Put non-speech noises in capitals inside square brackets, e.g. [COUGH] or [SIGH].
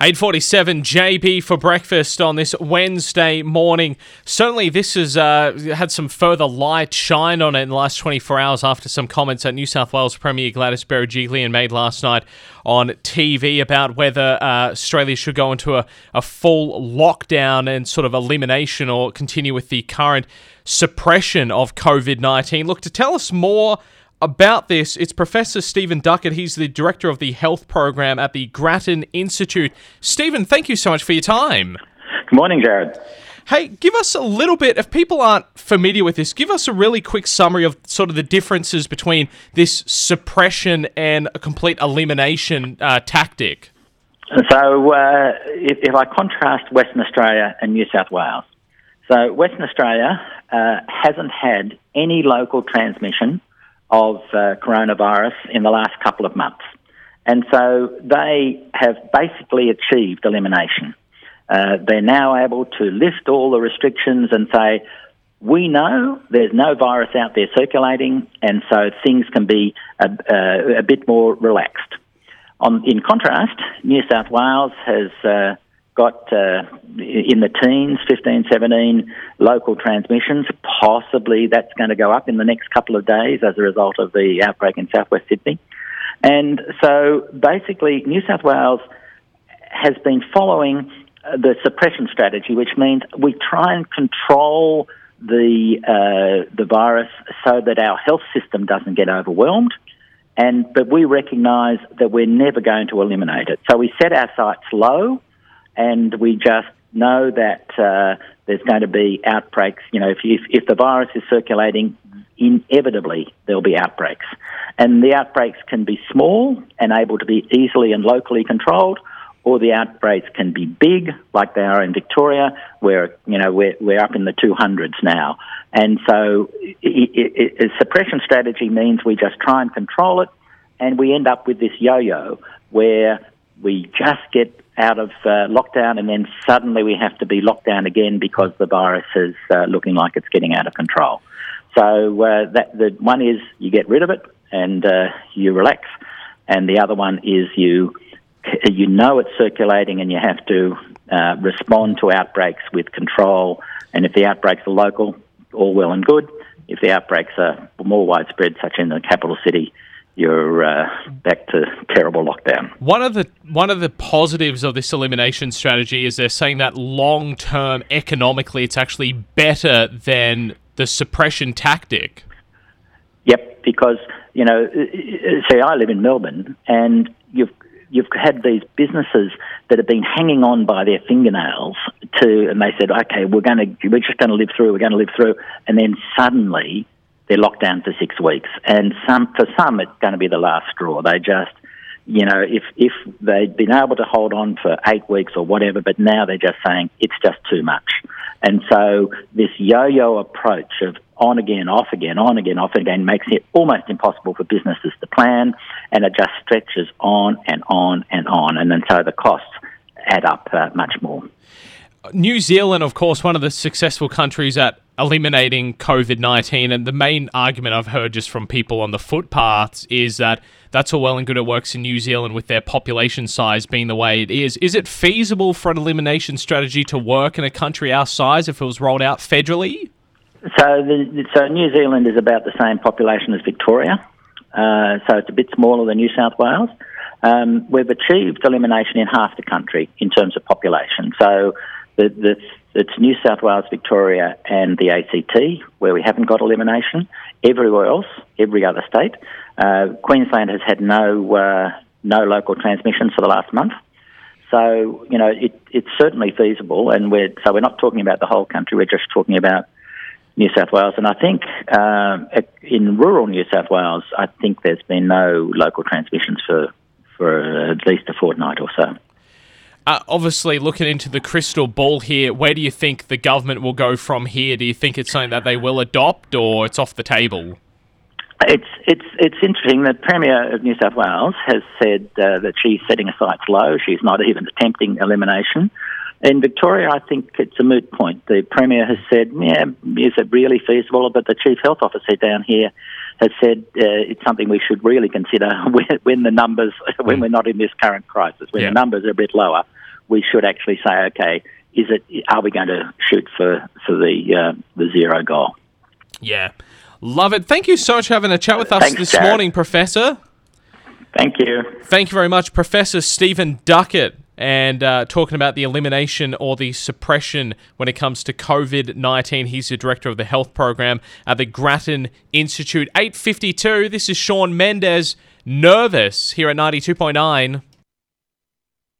847 JB for breakfast on this Wednesday morning. Certainly, this has uh, had some further light shine on it in the last 24 hours after some comments that New South Wales Premier Gladys Berejiklian made last night on TV about whether uh, Australia should go into a, a full lockdown and sort of elimination or continue with the current suppression of COVID 19. Look, to tell us more about this. It's Professor Stephen Duckett. He's the director of the health program at the Grattan Institute. Stephen, thank you so much for your time. Good morning, Jared. Hey, give us a little bit, if people aren't familiar with this, give us a really quick summary of sort of the differences between this suppression and a complete elimination uh, tactic. So, uh, if, if, I contrast Western Australia and New South Wales, so Western Australia uh, hasn't had any local transmission of uh, coronavirus in the last couple of months. And so they have basically achieved elimination. Uh, they're now able to lift all the restrictions and say, we know there's no virus out there circulating, and so things can be a, a, a bit more relaxed. On, in contrast, New South Wales has uh, got uh, in the teens, 15, 17 local transmissions. Possibly that's going to go up in the next couple of days as a result of the outbreak in southwest Sydney. And so basically, New South Wales has been following uh, the suppression strategy, which means we try and control the uh, the virus so that our health system doesn't get overwhelmed. And but we recognise that we're never going to eliminate it. So we set our sights low and we just know that uh, there's going to be outbreaks. You know, if, if, if the virus is circulating, inevitably there'll be outbreaks. And the outbreaks can be small and able to be easily and locally controlled, or the outbreaks can be big, like they are in Victoria, where you know we're, we're up in the 200s now. And so, it, it, it, suppression strategy means we just try and control it, and we end up with this yo-yo where we just get out of uh, lockdown, and then suddenly we have to be locked down again because the virus is uh, looking like it's getting out of control. So uh, that the one is you get rid of it and uh, you relax, and the other one is you you know it's circulating and you have to uh, respond to outbreaks with control. And if the outbreaks are local, all well and good. If the outbreaks are more widespread, such in the capital city, you're uh, back to terrible lockdown. One of the one of the positives of this elimination strategy is they're saying that long term economically it's actually better than the suppression tactic. Yep, because you know, say I live in Melbourne, and you've you've had these businesses that have been hanging on by their fingernails to, and they said, okay, we're going to, we're just going to live through, we're going to live through, and then suddenly they're locked down for six weeks. And some, for some, it's going to be the last straw. They just, you know, if if they'd been able to hold on for eight weeks or whatever, but now they're just saying it's just too much. And so this yo-yo approach of on again, off again, on again, off again makes it almost impossible for businesses to plan, and it just stretches on and on and on, and then so the costs add up uh, much more. New Zealand, of course, one of the successful countries at eliminating COVID 19. And the main argument I've heard just from people on the footpaths is that that's all well and good it works in New Zealand with their population size being the way it is. Is it feasible for an elimination strategy to work in a country our size if it was rolled out federally? So, the, so New Zealand is about the same population as Victoria. Uh, so it's a bit smaller than New South Wales. Um, we've achieved elimination in half the country in terms of population. So the, the it's New South Wales, Victoria, and the ACT where we haven't got elimination. Everywhere else, every other state, uh, Queensland has had no uh, no local transmissions for the last month. So you know it, it's certainly feasible, and we're so we're not talking about the whole country. We're just talking about New South Wales, and I think uh, in rural New South Wales, I think there's been no local transmissions for for at least a fortnight or so. Uh, obviously, looking into the crystal ball here, where do you think the government will go from here? Do you think it's something that they will adopt, or it's off the table? It's it's it's interesting. The Premier of New South Wales has said uh, that she's setting her sights low. She's not even attempting elimination. In Victoria, I think it's a moot point. The Premier has said, "Yeah, is it really feasible?" But the Chief Health Officer down here has said uh, it's something we should really consider [LAUGHS] when, when the numbers, [LAUGHS] when we're not in this current crisis, when yeah. the numbers are a bit lower we should actually say, okay, is it? Are we going to shoot for for the uh, the zero goal? Yeah, love it. Thank you so much for having a chat with us Thanks, this Jared. morning, Professor. Thank you. Thank you very much, Professor Stephen Duckett, and uh, talking about the elimination or the suppression when it comes to COVID 19. He's the director of the health program at the Grattan Institute. 852, this is Shawn Mendes, nervous here at 92.9.